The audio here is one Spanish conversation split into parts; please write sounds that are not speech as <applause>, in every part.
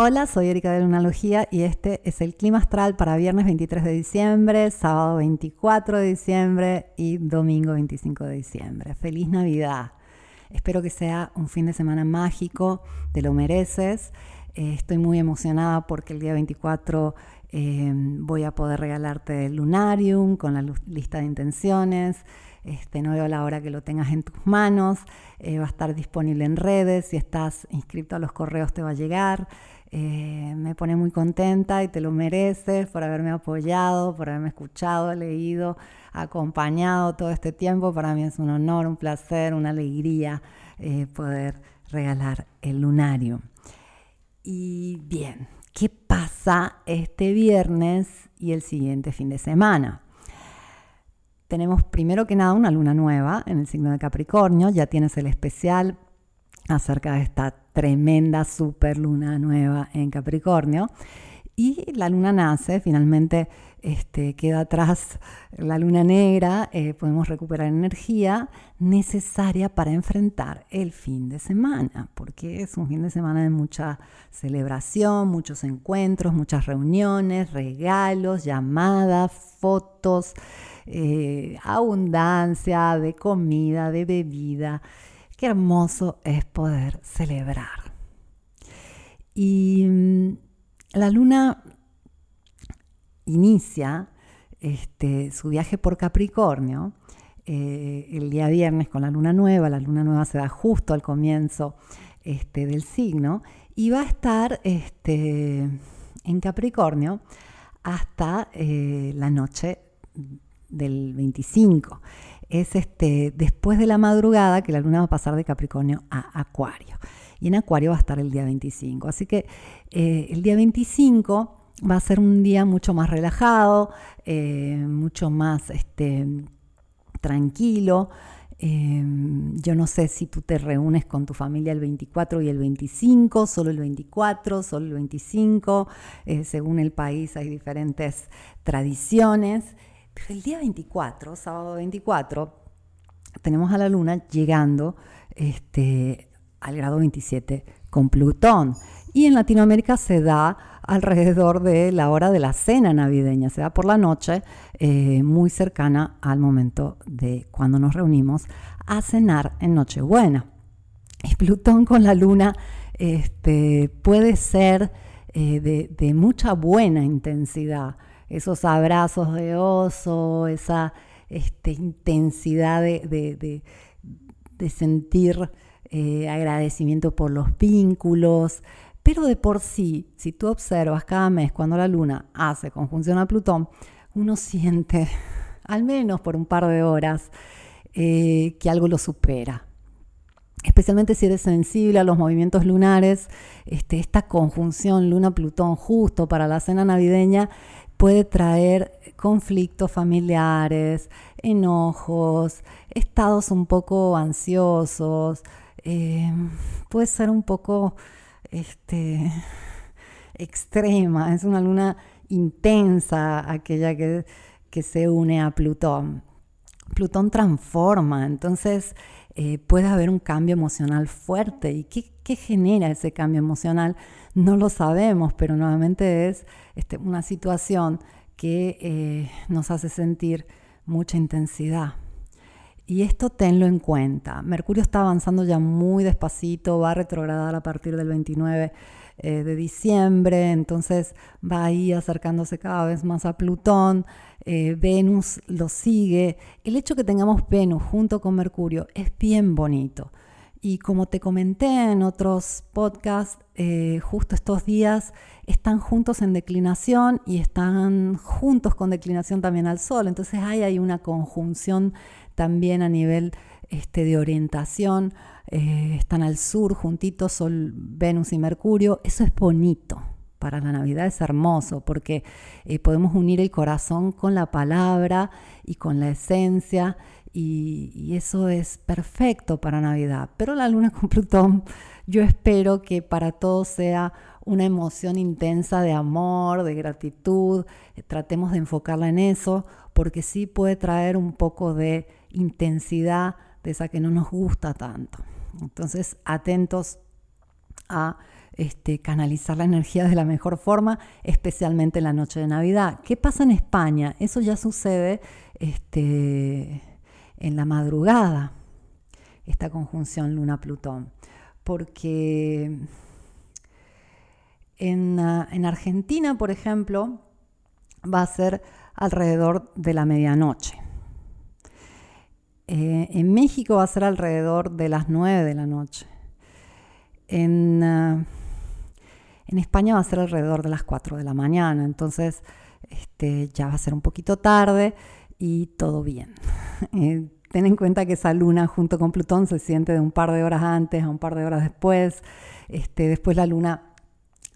Hola, soy Erika de Lunalogía y este es el clima astral para viernes 23 de diciembre, sábado 24 de diciembre y domingo 25 de diciembre. Feliz Navidad. Espero que sea un fin de semana mágico, te lo mereces. Eh, estoy muy emocionada porque el día 24 eh, voy a poder regalarte el lunarium con la lista de intenciones. Este, no veo la hora que lo tengas en tus manos. Eh, va a estar disponible en redes. Si estás inscrito a los correos te va a llegar. Eh, me pone muy contenta y te lo mereces por haberme apoyado, por haberme escuchado, leído, acompañado todo este tiempo. Para mí es un honor, un placer, una alegría eh, poder regalar el lunario. Y bien, ¿qué pasa este viernes y el siguiente fin de semana? Tenemos primero que nada una luna nueva en el signo de Capricornio, ya tienes el especial acerca de esta tremenda super luna nueva en Capricornio. Y la luna nace, finalmente este, queda atrás la luna negra, eh, podemos recuperar energía necesaria para enfrentar el fin de semana, porque es un fin de semana de mucha celebración, muchos encuentros, muchas reuniones, regalos, llamadas, fotos, eh, abundancia de comida, de bebida. Qué hermoso es poder celebrar. Y mm, la luna inicia este, su viaje por Capricornio eh, el día viernes con la luna nueva. La luna nueva se da justo al comienzo este, del signo y va a estar este, en Capricornio hasta eh, la noche del 25 es este, después de la madrugada que la luna va a pasar de Capricornio a Acuario. Y en Acuario va a estar el día 25. Así que eh, el día 25 va a ser un día mucho más relajado, eh, mucho más este, tranquilo. Eh, yo no sé si tú te reúnes con tu familia el 24 y el 25, solo el 24, solo el 25. según el país hay diferentes tradiciones el día 24, sábado 24, tenemos a la luna llegando este, al grado 27 con Plutón. Y en Latinoamérica se da alrededor de la hora de la cena navideña, se da por la noche, eh, muy cercana al momento de cuando nos reunimos a cenar en Nochebuena. Y Plutón con la luna este, puede ser eh, de, de mucha buena intensidad esos abrazos de oso, esa este, intensidad de, sentir eh, agradecimiento por los vínculos. Pero de por sí, si tú observas cada mes cuando la luna hace conjunción a Plutón, uno siente, <laughs> al menos por un par de horas, eh, que algo lo supera. Especialmente si eres sensible a los movimientos lunares, este, esta conjunción Luna-Plutón justo para la cena navideña puede traer conflictos familiares, enojos, estados un poco ansiosos, eh, puede ser un poco este, extrema, es una luna intensa aquella que, se une a Plutón. Plutón transforma, entonces eh, puede haber un cambio emocional fuerte. ¿Y qué, genera ese cambio emocional? no lo sabemos, pero nuevamente es este, una situación que eh, nos hace sentir mucha intensidad. Y esto tenlo en cuenta. Mercurio está avanzando ya muy despacito, va a retrogradar a partir del 29 eh, de diciembre, entonces va ahí acercándose cada vez más a Plutón. Eh, Venus lo sigue. El hecho que tengamos Venus junto con Mercurio es bien bonito. Y como te comenté en otros podcasts, eh, justo estos días están juntos en declinación y están juntos con declinación también al Sol. Entonces hay, hay una conjunción también a nivel este, de orientación. Eh, están al sur juntitos Sol, Venus y Mercurio. Eso es bonito. Para la Navidad es hermoso porque eh, podemos unir el corazón con la palabra y con la esencia y, eso es perfecto para Navidad. Pero la luna <laughs> con Plutón, yo espero que para todos sea una emoción intensa de amor, de gratitud. Eh, tratemos de enfocarla en eso, porque sí puede traer un poco de intensidad de esa que no nos gusta tanto. Entonces, atentos a este, canalizar la energía de la mejor forma, especialmente en la noche de Navidad. ¿Qué pasa en España? Eso ya sucede este, en la madrugada, esta conjunción Luna-Plutón, porque en, ah, en Argentina, por ejemplo, va a ser alrededor de la medianoche. Eh, en México va a ser alrededor de las 9 de la noche. En, ah, en, España va a ser alrededor de las 4 de la mañana. Entonces este, ya va a ser un poquito tarde y todo bien. <laughs> Eh, ten en cuenta que esa luna junto con Plutón se siente de un par de horas antes a un par de horas después. Este, después la luna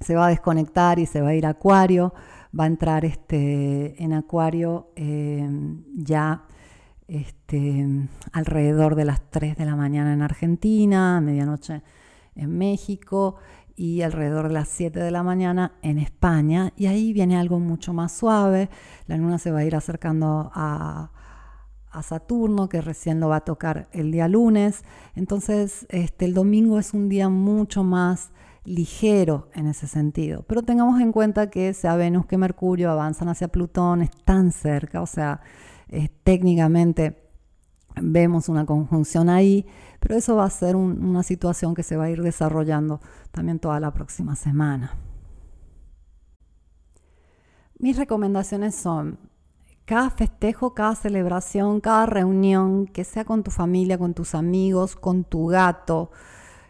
se va a desconectar y se va a ir a Acuario. Va a entrar este, en Acuario eh, ya este, alrededor de las 3 de la mañana en Argentina, medianoche en México y alrededor de las 7 de la mañana en España. Y ahí viene algo mucho más suave. La luna se va a ir acercando a, Saturno, que recién lo va a tocar el día lunes. Entonces, este, el domingo es un día mucho más ligero en ese sentido. Pero tengamos en cuenta que sea Venus que Mercurio avanzan hacia Plutón, están cerca, o sea, eh, técnicamente vemos una conjunción ahí, pero eso va a ser una situación que se va a ir desarrollando también toda la próxima semana. Mis recomendaciones son cada festejo, cada celebración, cada reunión, que sea con tu familia, con tus amigos, con tu gato,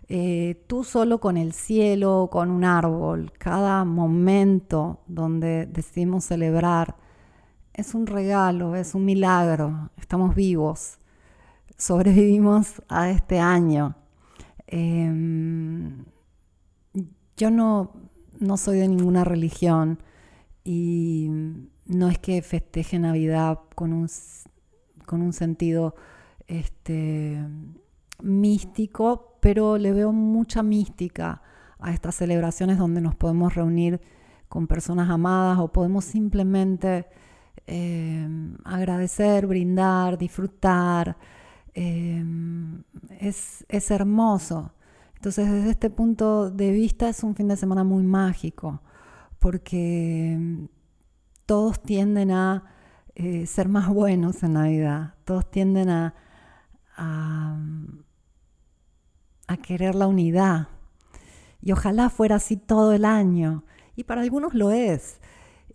eh, tú solo con el cielo, con un árbol, cada momento donde decidimos celebrar es un regalo, es un milagro, estamos vivos, sobrevivimos a este año. Em, yo no, no soy de ninguna religión y no es que festeje Navidad con un, con un sentido este, místico, pero le veo mucha mística a estas celebraciones donde nos podemos reunir con personas amadas o podemos simplemente Em, agradecer, brindar, disfrutar. Em, es, es hermoso. Entonces, desde este punto de vista es un fin de semana muy mágico, porque em, todos tienden a eh, ser más buenos en Navidad, todos tienden a, a, querer la unidad. Y ojalá fuera así todo el año. Y para algunos lo es.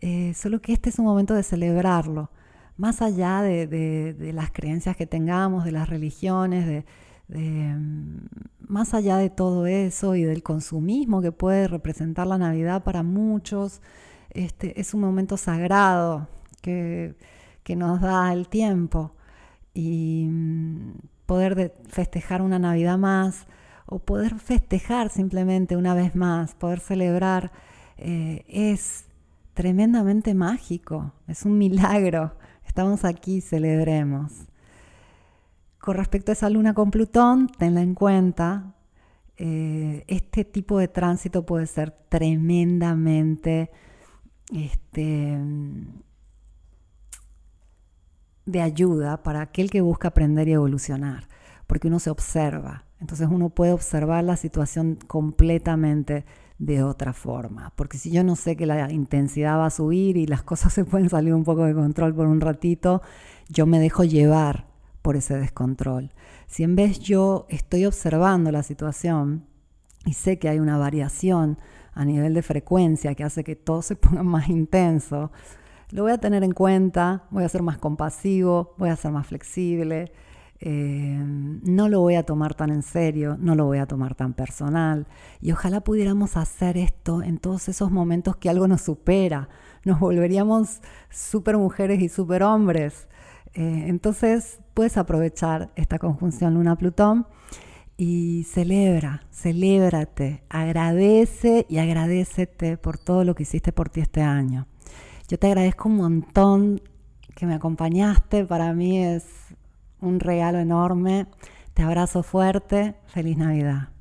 Eh, solo que este es un momento de celebrarlo, más allá de, las creencias que tengamos, de las religiones, de, mm, más allá de todo eso y del consumismo que puede representar la Navidad para muchos, este, es un momento sagrado que, que nos da el tiempo y mm, poder festejar una Navidad más o poder festejar simplemente una vez más, poder celebrar, eh, es tremendamente mágico, es un milagro. Estamos aquí, celebremos. Con respecto a esa luna con Plutón, tenla en cuenta. Eh, este tipo de tránsito puede ser tremendamente este, de ayuda para aquel que busca aprender y evolucionar, porque uno se observa. Entonces uno puede observar la situación completamente de otra forma. Porque si yo no sé que la intensidad va a subir y las cosas <laughs> se pueden salir un poco de control por un ratito, yo me dejo llevar por ese descontrol. Si en vez yo estoy observando la situación y sé que hay una variación a nivel de frecuencia que hace que todo se <laughs> ponga más intenso, lo voy a tener en cuenta, voy a ser más compasivo, voy a ser más flexible, eh, no lo voy a tomar tan en serio, no lo voy a tomar tan personal. Y ojalá pudiéramos hacer esto en todos esos momentos que algo nos supera, nos volveríamos super mujeres y super hombres. Eh, entonces puedes aprovechar esta conjunción Luna-Plutón y celebra, celébrate, agradece y agradecete por todo lo que hiciste por ti este año. Yo te agradezco un montón que me acompañaste, para mí es un regalo enorme. Te abrazo fuerte. Feliz Navidad.